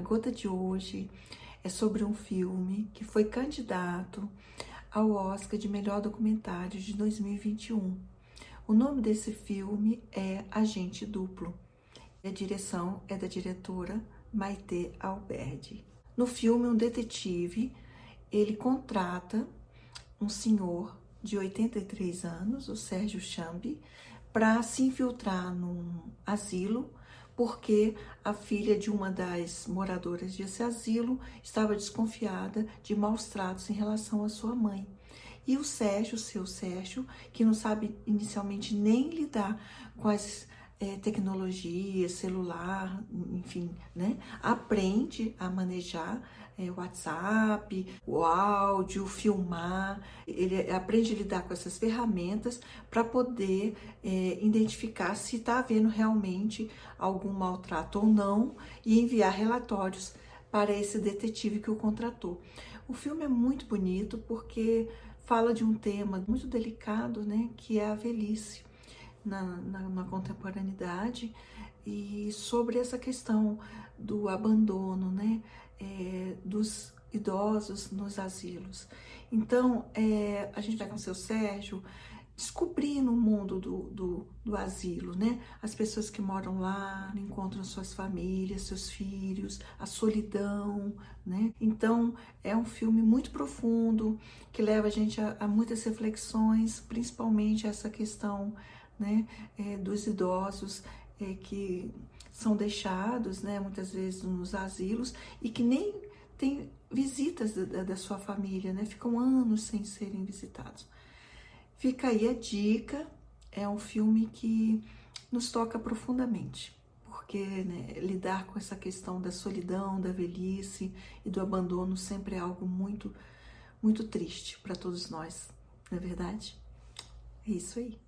Gota de hoje é sobre um filme que foi candidato ao Oscar de melhor documentário de 2021. O nome desse filme é Agente Duplo. A direção é da diretora Maite Alberdi. No filme, um detetive, ele contrata um senhor de 83 anos, o Sérgio Chambi, para se infiltrar num asilo, porque a filha de uma das moradoras desse asilo estava desconfiada de maus tratos em relação à sua mãe. E o Sérgio, seu Sérgio, que não sabe inicialmente nem lidar com as é, tecnologia, celular, enfim, né? Aprende a manejar é, WhatsApp, o áudio, filmar, ele aprende a lidar com essas ferramentas para poder é, identificar se está havendo realmente algum maltrato ou não e enviar relatórios para esse detetive que o contratou. O filme é muito bonito porque fala de um tema muito delicado, né, que é a velhice na, na, na contemporaneidade e sobre essa questão do abandono, né, é, dos idosos nos asilos. Então, é, a gente vai com o seu Sérgio descobrindo o mundo do, do, do, asilo, né? As pessoas que moram lá encontram suas famílias, seus filhos, a solidão, né? Então, é um filme muito profundo que leva a gente a, a muitas reflexões, principalmente essa questão né, é, dos idosos é, que são deixados, né, muitas vezes nos asilos e que nem têm visitas da, da sua família, né, ficam anos sem serem visitados. Fica aí a dica, é um filme que nos toca profundamente, porque né, lidar com essa questão da solidão, da velhice e do abandono sempre é algo muito, muito triste para todos nós, não é verdade? É isso aí.